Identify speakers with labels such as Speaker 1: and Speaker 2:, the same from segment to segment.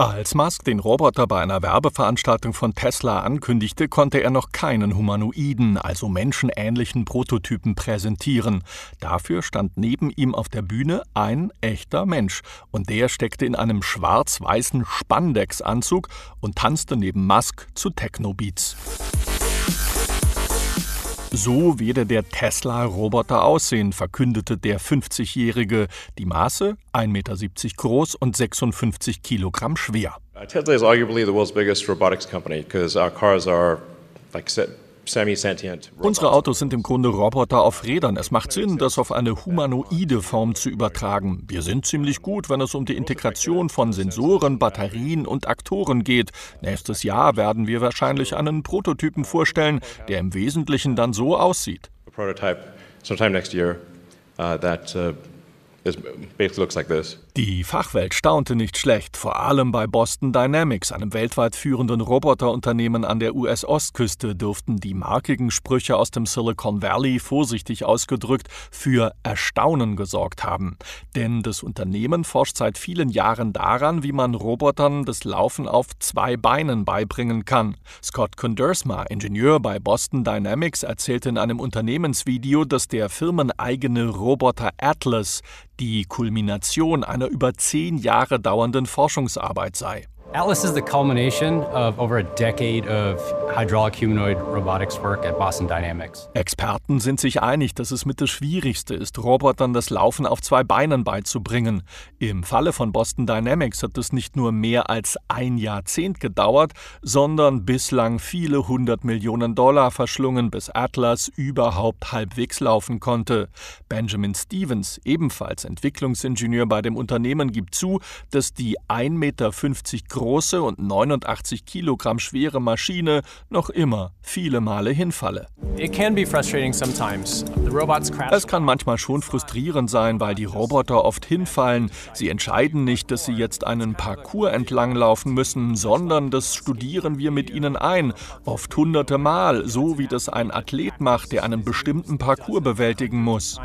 Speaker 1: Als Musk den Roboter bei einer Werbeveranstaltung von Tesla ankündigte, konnte er noch keinen humanoiden, also menschenähnlichen Prototypen präsentieren. Dafür stand neben ihm auf der Bühne ein echter Mensch, und der steckte in einem schwarz-weißen Spandex-Anzug und tanzte neben Musk zu Technobeats. So werde der Tesla-Roboter aussehen, verkündete der 50-Jährige. Die Maße 1,70 Meter groß und 56 Kilogramm schwer.
Speaker 2: Uh, Tesla is arguably the world's biggest robotics company because our cars are like
Speaker 1: Unsere Autos sind im Grunde Roboter auf Rädern. Es macht Sinn, das auf eine humanoide Form zu übertragen. Wir sind ziemlich gut, wenn es um die Integration von Sensoren, Batterien und Aktoren geht. Nächstes Jahr werden wir wahrscheinlich einen Prototypen vorstellen, der im Wesentlichen dann so aussieht. Die Fachwelt staunte nicht schlecht, vor allem bei Boston Dynamics, einem weltweit führenden Roboterunternehmen an der US-Ostküste, dürften die markigen Sprüche aus dem Silicon Valley vorsichtig ausgedrückt für Erstaunen gesorgt haben. Denn das Unternehmen forscht seit vielen Jahren daran, wie man Robotern das Laufen auf zwei Beinen beibringen kann. Scott Condersma, Ingenieur bei Boston Dynamics, erzählte in einem Unternehmensvideo, dass der firmeneigene Roboter Atlas die Kulmination einer über zehn Jahre dauernden Forschungsarbeit sei.
Speaker 3: Atlas is the culmination of over a decade of hydraulic humanoid robotics work at Boston Dynamics.
Speaker 1: Experten sind sich einig, dass es mit das Schwierigste ist, Robotern das Laufen auf zwei Beinen beizubringen. Im Falle von Boston Dynamics hat es nicht nur mehr als ein Jahrzehnt gedauert, sondern bislang viele hundert Millionen Dollar verschlungen, bis Atlas überhaupt halbwegs laufen konnte. Benjamin Stevens, ebenfalls Entwicklungsingenieur bei dem Unternehmen, gibt zu, dass die 1,50 Meter große und 89 Kilogramm schwere Maschine noch immer viele Male hinfalle. Es kann manchmal schon frustrierend sein, weil die Roboter oft hinfallen. Sie entscheiden nicht, dass sie jetzt einen Parcours entlang laufen müssen, sondern das studieren wir mit ihnen ein, oft hunderte Mal, so wie das ein Athlet macht, der einen bestimmten Parcours bewältigen muss.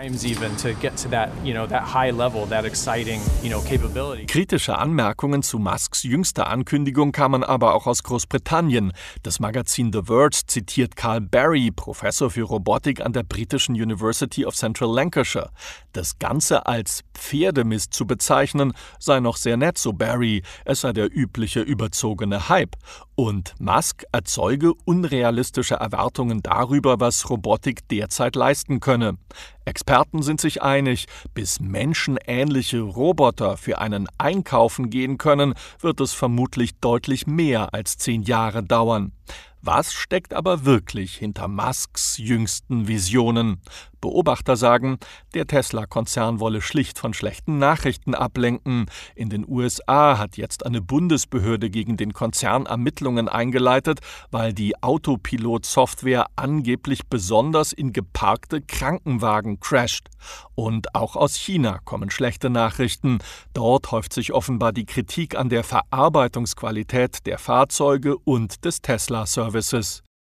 Speaker 1: Kritische Anmerkungen zu Musks jüngster Diese Ankündigung kamen aber auch aus Großbritannien. Das Magazin The Verge zitiert Carl Barry, Professor für Robotik an der britischen University of Central Lancashire. Das Ganze als Pferdemist zu bezeichnen, sei noch sehr nett, so Barry. Es sei der übliche überzogene Hype. Und Musk erzeuge unrealistische Erwartungen darüber, was Robotik derzeit leisten könne. Experten sind sich einig, bis menschenähnliche Roboter für einen einkaufen gehen können, wird es vermutlich deutlich mehr als zehn Jahre dauern. Was steckt aber wirklich hinter Musks jüngsten Visionen? Beobachter sagen, der Tesla-Konzern wolle schlicht von schlechten Nachrichten ablenken. In den USA hat jetzt eine Bundesbehörde gegen den Konzern Ermittlungen eingeleitet, weil die Autopilot-Software angeblich besonders in geparkte Krankenwagen crasht. Und auch aus China kommen schlechte Nachrichten. Dort häuft sich offenbar die Kritik an der Verarbeitungsqualität der Fahrzeuge und des Tesla services.